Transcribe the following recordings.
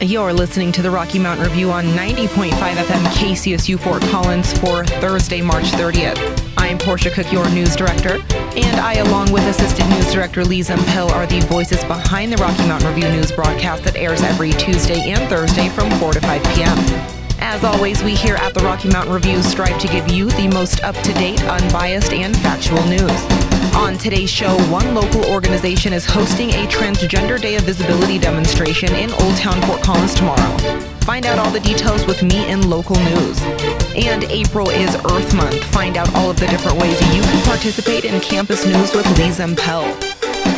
You're listening to the Rocky Mountain Review on 90.5 FM KCSU Fort Collins for Thursday, March 30th. I'm Portia Cook, your news director, and I, along with Assistant News Director Lee Zimpel, are the voices behind the Rocky Mountain Review news broadcast that airs every Tuesday and Thursday from 4 to 5 p.m. As always, we here at the Rocky Mountain Review strive to give you the most up to date, unbiased, and factual news. On today's show, one local organization is hosting a Transgender Day of Visibility demonstration in Old Town Fort Collins tomorrow. Find out all the details with me in local news. And April is Earth Month. Find out all of the different ways you can participate in campus news with Lee Zimpel.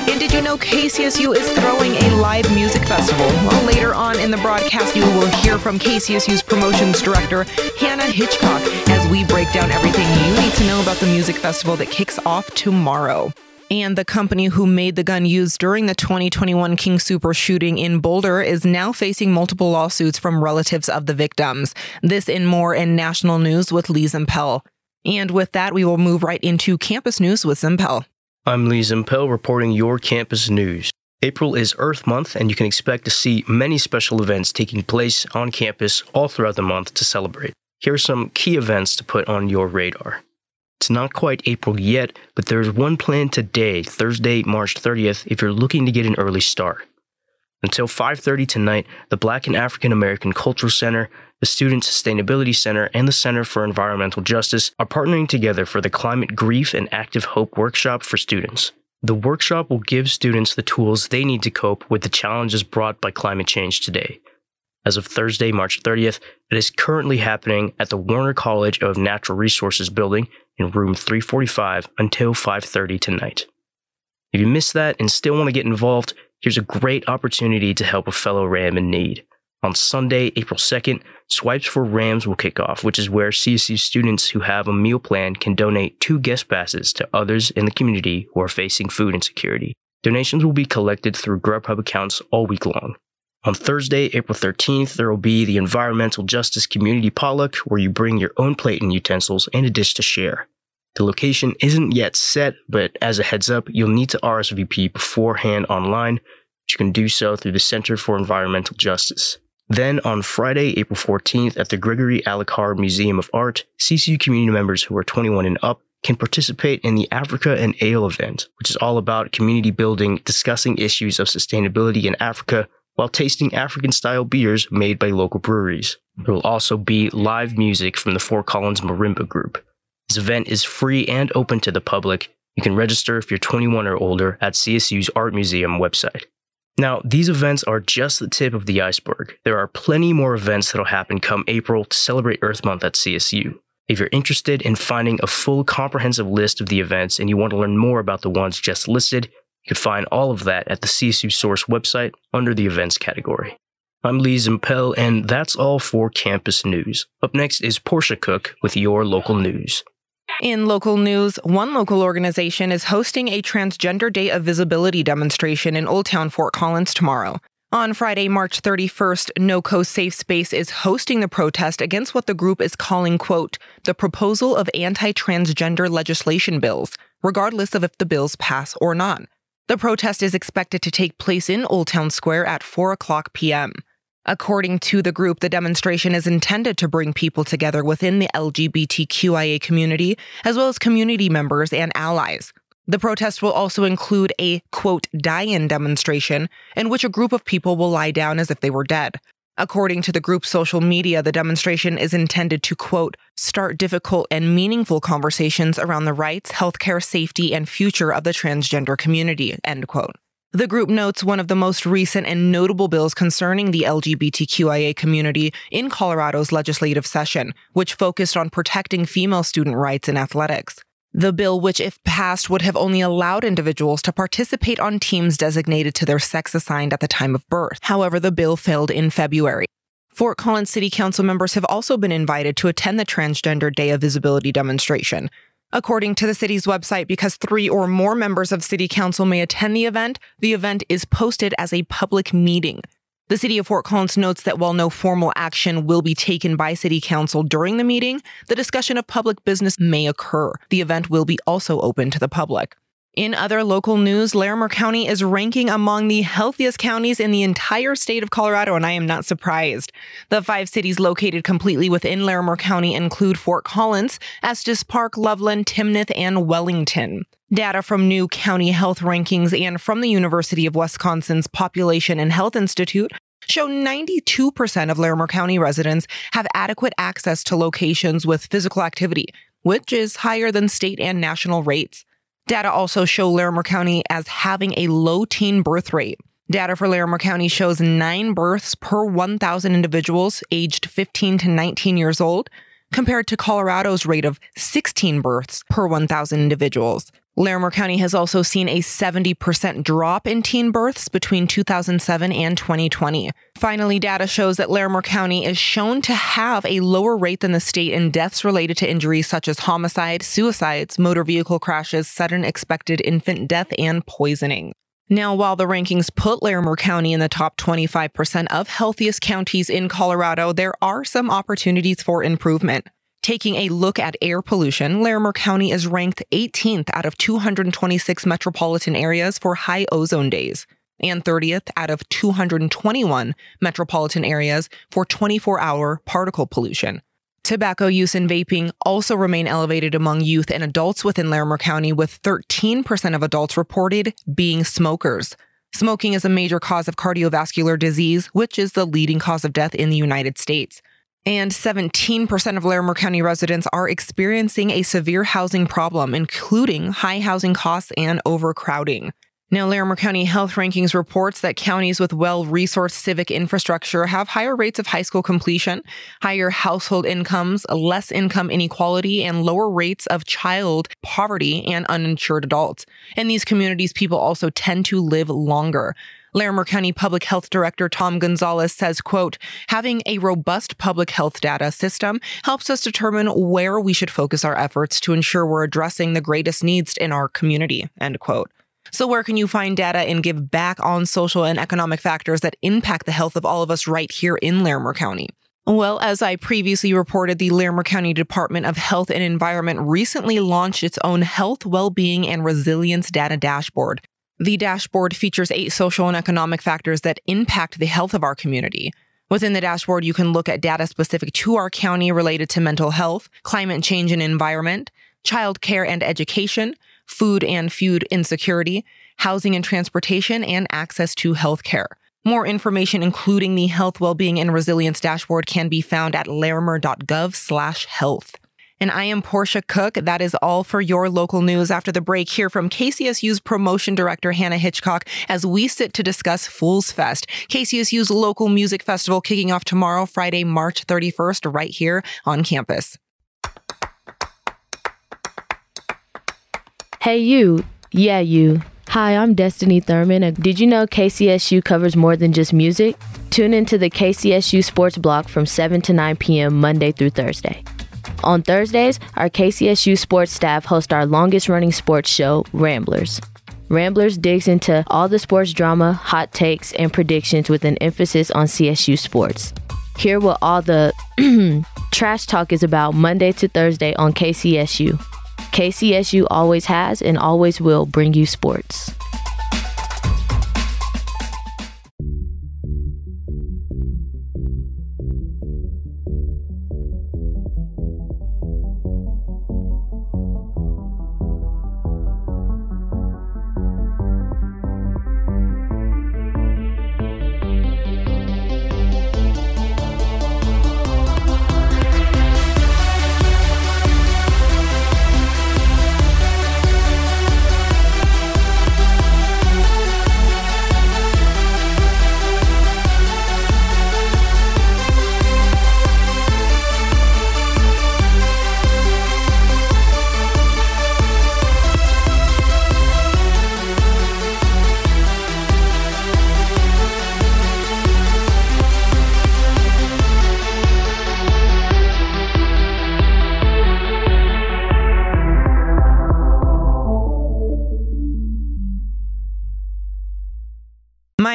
And did you know KCSU is throwing a live music festival? Well, later on in the broadcast, you will hear from KCSU's promotions director, Hannah Hitchcock, we break down everything you need to know about the music festival that kicks off tomorrow. And the company who made the gun used during the 2021 King Sooper shooting in Boulder is now facing multiple lawsuits from relatives of the victims. This and more in national news with Lee Zimpel. And with that, we will move right into campus news with Zimpel. I'm Lee Zimpel reporting your campus news. April is Earth Month, and you can expect to see many special events taking place on campus all throughout the month to celebrate. Here are some key events to put on your radar. It's not quite April yet, but there's one planned today, Thursday, March 30th, if you're looking to get an early start. Until 5:30 tonight, the Black and African American Cultural Center, the Student Sustainability Center, and the Center for Environmental Justice are partnering together for the Climate Grief and Active Hope workshop for students. The workshop will give students the tools they need to cope with the challenges brought by climate change today. As of Thursday, March 30th, it is currently happening at the Warner College of Natural Resources building in room 345 until 5:30 tonight. If you missed that and still want to get involved, here's a great opportunity to help a fellow Ram in need. On Sunday, April 2nd, Swipes for Rams will kick off, which is where CSU students who have a meal plan can donate two guest passes to others in the community who are facing food insecurity. Donations will be collected through Grubhub accounts all week long. On Thursday, April 13th, there will be the Environmental Justice Community Potluck, where you bring your own plate and utensils and a dish to share. The location isn't yet set, but as a heads up, you'll need to RSVP beforehand online, which you can do so through the Center for Environmental Justice. Then on Friday, April 14th, at the Gregory Allicar Museum of Art, CSU community members who are 21 and up can participate in the Africa and Ale event, which is all about community building, discussing issues of sustainability in Africa, while tasting African style beers made by local breweries. There will also be live music from the Fort Collins Marimba Group. This event is free and open to the public. You can register if you're 21 or older at CSU's Art Museum website. Now, these events are just the tip of the iceberg. There are plenty more events that'll happen come April to celebrate Earth Month at CSU. If you're interested in finding a full comprehensive list of the events and you want to learn more about the ones just listed, you can find all of that at the CSU Source website under the events category. I'm Lee Zimpel, and that's all for campus news. Up next is Portia Cook with your local news. In local news, one local organization is hosting a Transgender Day of Visibility demonstration in Old Town Fort Collins tomorrow. On Friday, March 31st, NoCo Safe Space is hosting the protest against what the group is calling, quote, the proposal of anti transgender legislation bills, regardless of if the bills pass or not. The protest is expected to take place in Old Town Square at 4 o'clock p.m. According to the group, the demonstration is intended to bring people together within the LGBTQIA community, as well as community members and allies. The protest will also include a quote die in demonstration in which a group of people will lie down as if they were dead. According to the group's social media, the demonstration is intended to quote start difficult and meaningful conversations around the rights, healthcare, safety, and future of the transgender community, end quote. The group notes one of the most recent and notable bills concerning the LGBTQIA community in Colorado's legislative session, which focused on protecting female student rights in athletics. The bill, which if passed would have only allowed individuals to participate on teams designated to their sex assigned at the time of birth. However, the bill failed in February. Fort Collins City Council members have also been invited to attend the Transgender Day of Visibility demonstration. According to the city's website, because three or more members of city council may attend the event, the event is posted as a public meeting. The city of Fort Collins notes that while no formal action will be taken by city council during the meeting, the discussion of public business may occur. The event will be also open to the public. In other local news, Larimer County is ranking among the healthiest counties in the entire state of Colorado, and I am not surprised. The five cities located completely within Larimer County include Fort Collins, Estes Park, Loveland, Timnath, and Wellington. Data from new county health rankings and from the University of Wisconsin's Population and Health Institute show 92% of Larimer County residents have adequate access to locations with physical activity, which is higher than state and national rates. Data also show Larimer County as having a low teen birth rate. Data for Larimer County shows nine births per 1,000 individuals aged 15 to 19 years old, compared to Colorado's rate of 16 births per 1,000 individuals. Larimer County has also seen a 70% drop in teen births between 2007 and 2020. Finally, data shows that Larimer County is shown to have a lower rate than the state in deaths related to injuries such as homicide, suicides, motor vehicle crashes, sudden expected infant death, and poisoning. Now, while the rankings put Larimer County in the top 25% of healthiest counties in Colorado, there are some opportunities for improvement. Taking a look at air pollution, Larimer County is ranked 18th out of 226 metropolitan areas for high ozone days and 30th out of 221 metropolitan areas for 24 hour particle pollution. Tobacco use and vaping also remain elevated among youth and adults within Larimer County, with 13% of adults reported being smokers. Smoking is a major cause of cardiovascular disease, which is the leading cause of death in the United States and 17% of Larimer County residents are experiencing a severe housing problem, including high housing costs and overcrowding. Now, Larimer County Health Rankings reports that counties with well resourced civic infrastructure have higher rates of high school completion, higher household incomes, less income inequality, and lower rates of child poverty and uninsured adults. In these communities, people also tend to live longer. Larimer County Public Health Director Tom Gonzalez says, quote, having a robust public health data system helps us determine where we should focus our efforts to ensure we're addressing the greatest needs in our community, end quote. So, where can you find data and give back on social and economic factors that impact the health of all of us right here in Larimer County? Well, as I previously reported, the Larimer County Department of Health and Environment recently launched its own health, well-being, and resilience data dashboard. The dashboard features eight social and economic factors that impact the health of our community. Within the dashboard, you can look at data specific to our county related to mental health, climate change and environment, child care and education, food and food insecurity, housing and transportation, and access to health care. More information, including the health, well-being, and resilience dashboard, can be found at larimer.gov/health. And I am Portia Cook. That is all for your local news. After the break, here from KCSU's promotion director, Hannah Hitchcock, as we sit to discuss Fools Fest, KCSU's local music festival kicking off tomorrow, Friday, March 31st, right here on campus. Hey, you. Yeah, you. Hi, I'm Destiny Thurman. Uh, did you know KCSU covers more than just music? Tune into the KCSU Sports Block from 7 to 9 p.m. Monday through Thursday. On Thursdays, our KCSU sports staff host our longest running sports show, Ramblers. Ramblers digs into all the sports drama, hot takes, and predictions with an emphasis on CSU sports. Hear what all the trash talk is about Monday to Thursday on KCSU. KCSU always has and always will bring you sports.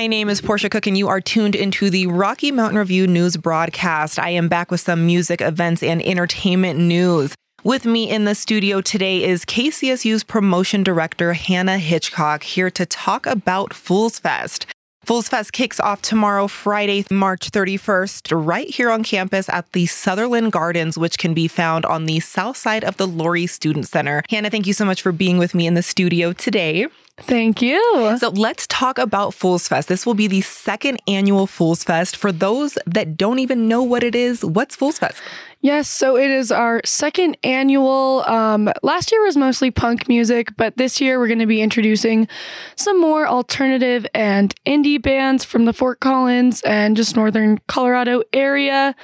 My name is Portia Cook, and you are tuned into the Rocky Mountain Review News broadcast. I am back with some music, events, and entertainment news. With me in the studio today is KCSU's promotion director, Hannah Hitchcock, here to talk about Fools Fest. Fools Fest kicks off tomorrow, Friday, March 31st, right here on campus at the Sutherland Gardens, which can be found on the south side of the Lory Student Center. Hannah, thank you so much for being with me in the studio today. Thank you. So let's talk about Fools Fest. This will be the second annual Fools Fest. For those that don't even know what it is, what's Fools Fest? Yes, so it is our second annual. Um, last year was mostly punk music, but this year we're going to be introducing some more alternative and indie bands from the Fort Collins and just northern Colorado area.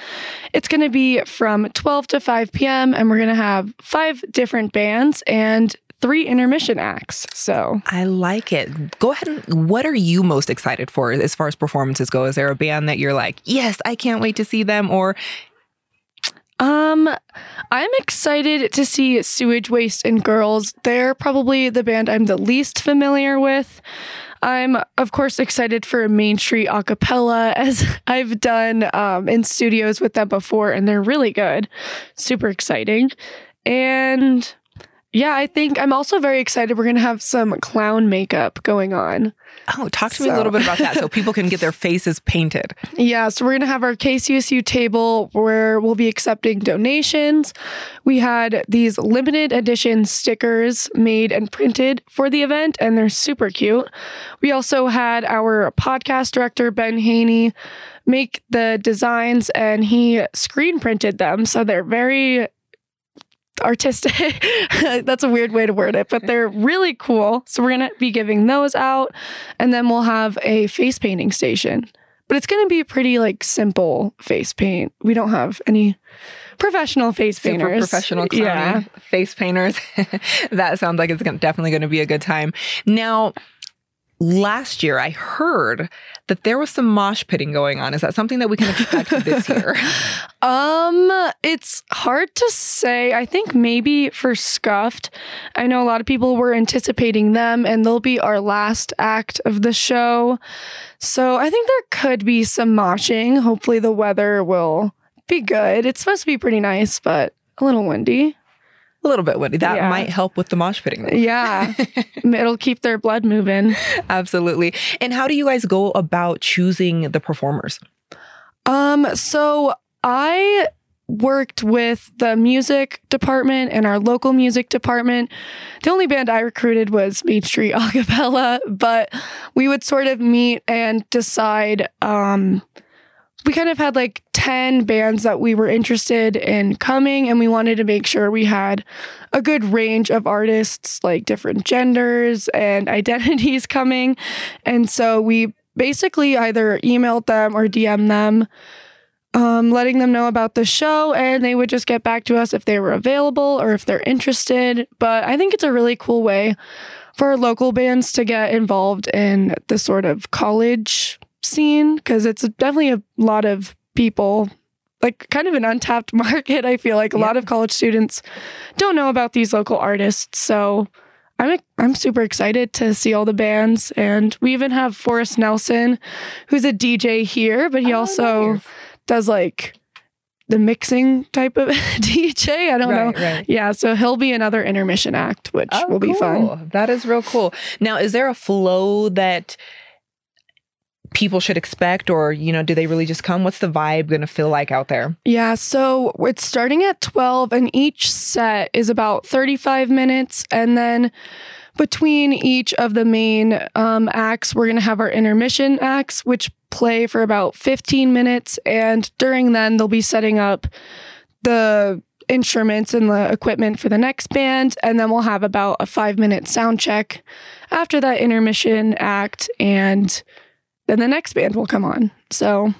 It's going to be from 12 to 5 p.m., and we're going to have five different bands and three intermission acts. So I like it. Go ahead and what are you most excited for as far as performances go? Is there a band that you're like, yes, I can't wait to see them? Or um, I'm excited to see Sewage Waste and Girls. They're probably the band I'm the least familiar with. I'm, of course, excited for Main Street a cappella as I've done um, in studios with them before, and they're really good. Super exciting. And yeah, I think I'm also very excited. We're going to have some clown makeup going on. Oh, talk to so. me a little bit about that so people can get their faces painted. Yeah, so we're going to have our KCSU table where we'll be accepting donations. We had these limited edition stickers made and printed for the event, and they're super cute. We also had our podcast director, Ben Haney, make the designs and he screen printed them. So they're very artistic. That's a weird way to word it, but they're really cool. So we're going to be giving those out and then we'll have a face painting station. But it's going to be pretty like simple face paint. We don't have any professional face Super painters. professional yeah. face painters. that sounds like it's definitely going to be a good time. Now, last year I heard that there was some mosh pitting going on. Is that something that we can expect this year? Um, it's hard to say. I think maybe for Scuffed, I know a lot of people were anticipating them and they'll be our last act of the show. So I think there could be some moshing. Hopefully the weather will be good. It's supposed to be pretty nice, but a little windy a little bit windy. That yeah. might help with the mosh pitting. Though. Yeah. It'll keep their blood moving. Absolutely. And how do you guys go about choosing the performers? Um, so I worked with the music department and our local music department. The only band I recruited was Main Street Acapella, but we would sort of meet and decide um, we kind of had like 10 bands that we were interested in coming and we wanted to make sure we had a good range of artists like different genders and identities coming. And so we basically either emailed them or DM them um, letting them know about the show and they would just get back to us if they were available or if they're interested. But i think it's a really cool way for local bands to get involved in the sort of college scene because it's definitely a lot of people like kind of an untapped market i feel like a yeah. lot of college students don't know about these local artists so i'm i'm super excited to see all the bands and we even have forrest nelson who's a dj here but he oh, also nice. does like the mixing type of DJ. I don't right, know. Right. Yeah, so he'll be another intermission act, which oh, will be cool. fun. That is real cool. Now, is there a flow that people should expect or you know do they really just come? What's the vibe going to feel like out there? Yeah so it's starting at 12 and each set is about 35 minutes and then between each of the main um, acts we're going to have our intermission acts which play for about 15 minutes and during then they'll be setting up the instruments and the equipment for the next band and then we'll have about a five minute sound check after that intermission act and then the next band will come on. So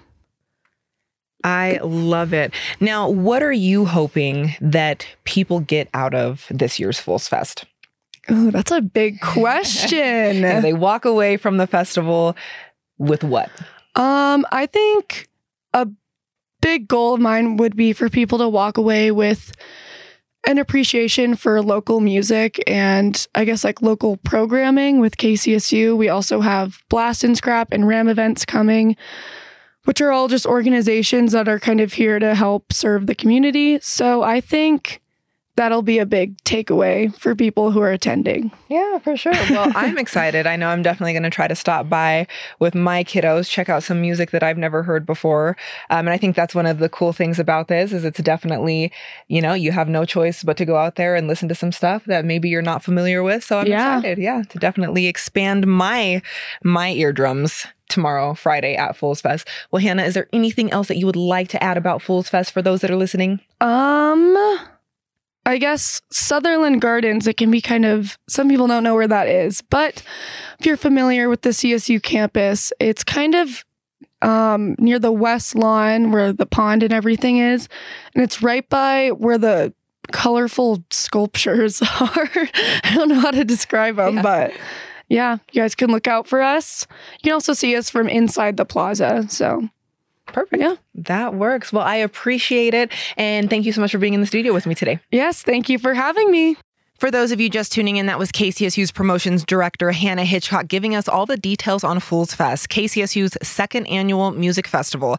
I love it. Now, what are you hoping that people get out of this year's Fools Fest? Oh, that's a big question. they walk away from the festival with what? Um, I think a big goal of mine would be for people to walk away with an appreciation for local music and I guess like local programming with KCSU. We also have Blast and Scrap and RAM events coming, which are all just organizations that are kind of here to help serve the community. So I think that'll be a big takeaway for people who are attending. Yeah, for sure. Well, I'm excited. I know I'm definitely going to try to stop by with my kiddos, check out some music that I've never heard before. Um, and I think that's one of the cool things about this is it's definitely, you know, you have no choice but to go out there and listen to some stuff that maybe you're not familiar with. So I'm Yeah. excited, yeah, to definitely expand my my eardrums tomorrow, Friday at Fools Fest. Well, Hannah, is there anything else that you would like to add about Fools Fest for those that are listening? Um, I guess Sutherland Gardens, it can be kind of, some people don't know where that is, but if you're familiar with the CSU campus, it's kind of um, near the west lawn where the pond and everything is. And it's right by where the colorful sculptures are. I don't know how to describe them, Yeah. but yeah, you guys can look out for us. You can also see us from inside the plaza. So Perfect. Yeah. That works. Well, I appreciate it. And thank you so much for being in the studio with me today. yes, thank you for having me. For those of you just tuning in, that was KCSU's promotions director, Hannah Hitchcock, giving us all the details on Fools Fest, KCSU's second annual music festival.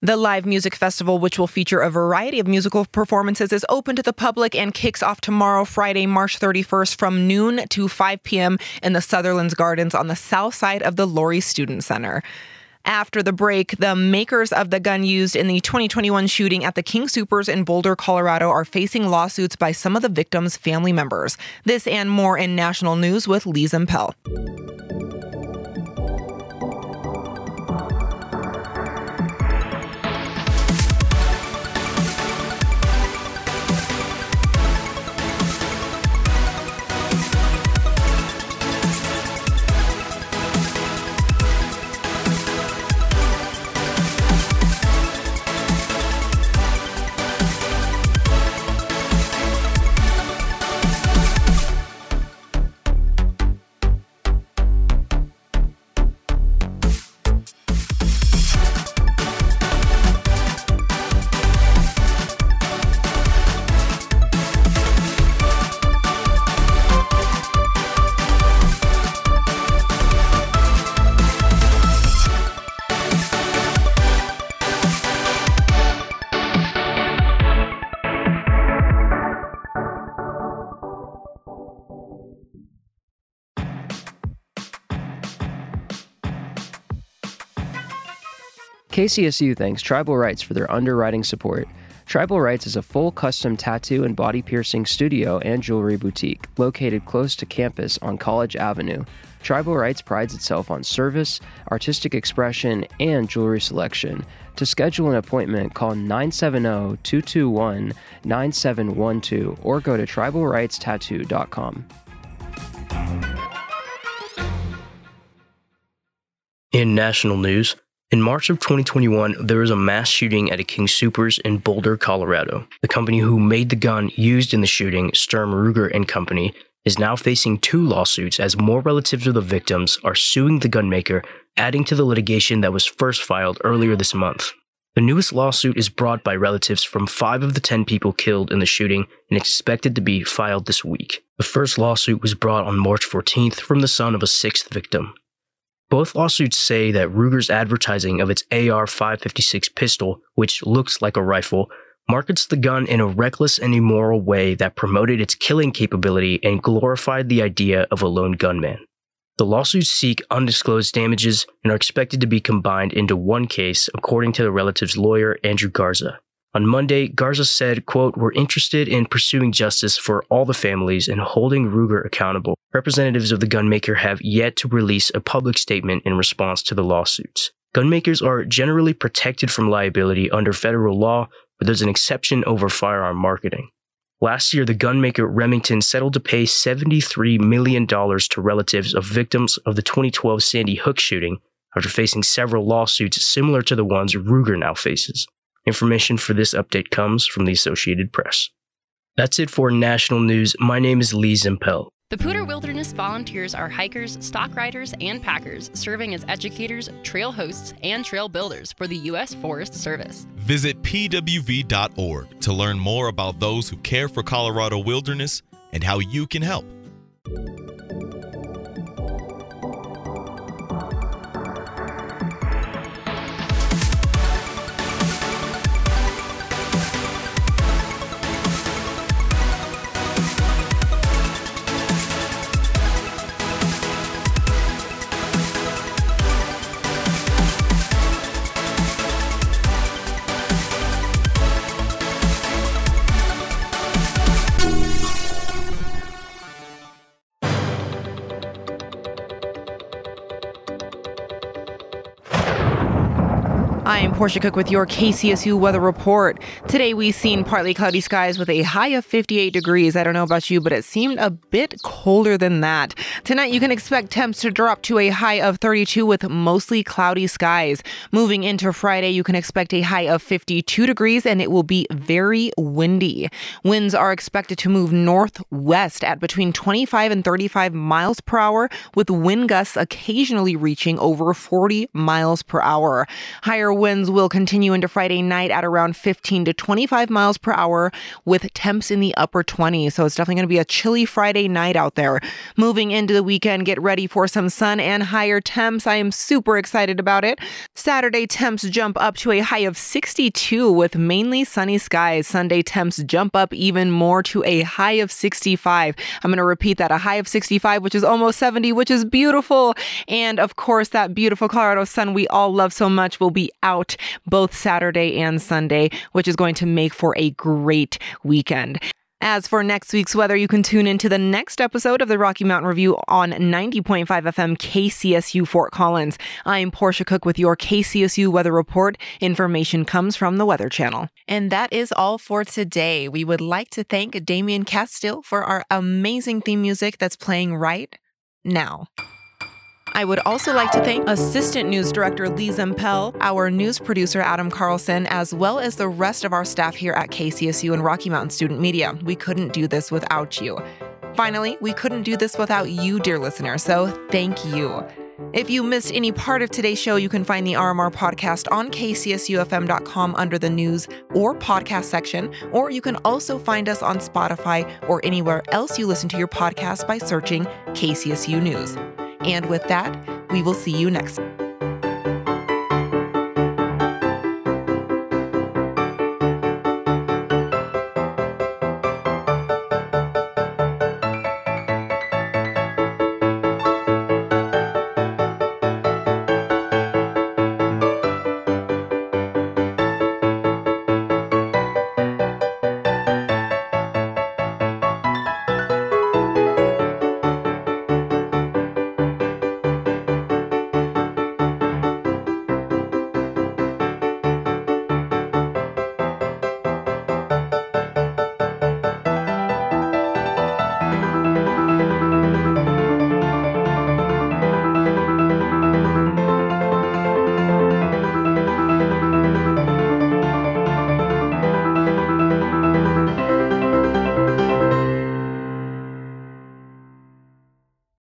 The live music festival, which will feature a variety of musical performances, is open to the public and kicks off tomorrow, Friday, March 31st, from noon to 5 p.m. in the Sutherland's Gardens on the south side of the Lory Student Center. After the break, the makers of the gun used in the 2021 shooting at the King Soopers in Boulder, Colorado, are facing lawsuits by some of the victims' family members. This and more in national news with Lee Zimpel. KCSU thanks Tribal Rights for their underwriting support. Tribal Rights is a full custom tattoo and body piercing studio and jewelry boutique located close to campus on College Avenue. Tribal Rights prides itself on service, artistic expression, and jewelry selection. To schedule an appointment, call 970 221 9712 or go to tribalrightstattoo.com. In national news, in March of 2021, there was a mass shooting at a King Soopers in Boulder, Colorado. The company who made the gun used in the shooting, Sturm Ruger and Company, is now facing two lawsuits as more relatives of the victims are suing the gunmaker, adding to the litigation that was first filed earlier this month. The newest lawsuit is brought by relatives from five of the 10 people killed in the shooting and expected to be filed this week. The first lawsuit was brought on March 14th from the son of a sixth victim. Both lawsuits say that Ruger's advertising of its AR 556 pistol, which looks like a rifle, markets the gun in a reckless and immoral way that promoted its killing capability and glorified the idea of a lone gunman. The lawsuits seek undisclosed damages and are expected to be combined into one case, according to the relative's lawyer, Andrew Garza. On Monday, Garza said, quote, We're interested in pursuing justice for all the families and holding Ruger accountable. Representatives of the gunmaker have yet to release a public statement in response to the lawsuits. Gunmakers are generally protected from liability under federal law, but there's an exception over firearm marketing. Last year, the gunmaker Remington settled to pay $73 million to relatives of victims of the 2012 Sandy Hook shooting after facing several lawsuits similar to the ones Ruger now faces. Information for this update comes from the Associated Press. That's it for national news. My name is Lee Zimpel. The Poudre Wilderness volunteers are hikers, stock riders, and packers, serving as educators, trail hosts, and trail builders for the U.S. Forest Service. Visit pwv.org to learn more about those who care for Colorado wilderness and how you can help. Portia Cook with your KCSU weather report. Today we've seen partly cloudy skies with a high of 58 degrees. I don't know about you, but it seemed a bit colder than that. Tonight you can expect temps to drop to a high of 32 with mostly cloudy skies. Moving into Friday, you can expect a high of 52 degrees and it will be very windy. Winds are expected to move northwest at between 25 and 35 miles per hour, with wind gusts occasionally reaching over 40 miles per hour. Higher winds will continue into Friday night at around 15 to 25 miles per hour with temps in the upper 20s. So it's definitely going to be a chilly Friday night out there. Moving into the weekend, get ready for some sun and higher temps. I am super excited about it. Saturday temps jump up to a high of 62 with mainly sunny skies. Sunday temps jump up even more to a high of 65. I'm going to repeat that a high of 65, which is almost 70, which is beautiful. And of course, that beautiful Colorado sun we all love so much will be out both Saturday and Sunday, which is going to make for a great weekend. As for next week's weather, you can tune into the next episode of the Rocky Mountain Review on 90.5 FM KCSU Fort Collins. I'm Portia Cook with your KCSU weather report. Information comes from the Weather Channel. And that is all for today. We would like to thank Damian Castile for our amazing theme music that's playing right now. I would also like to thank Assistant News Director Lee Zimpel, our news producer Adam Carlson, as well as the rest of our staff here at KCSU and Rocky Mountain Student Media. We couldn't do this without you. Finally, we couldn't do this without you, dear listener, so thank you. If you missed any part of today's show, you can find the RMR podcast on kcsufm.com under the news or podcast section, or you can also find us on Spotify or anywhere else you listen to your podcast by searching KCSU News. And with that, we will see you next time.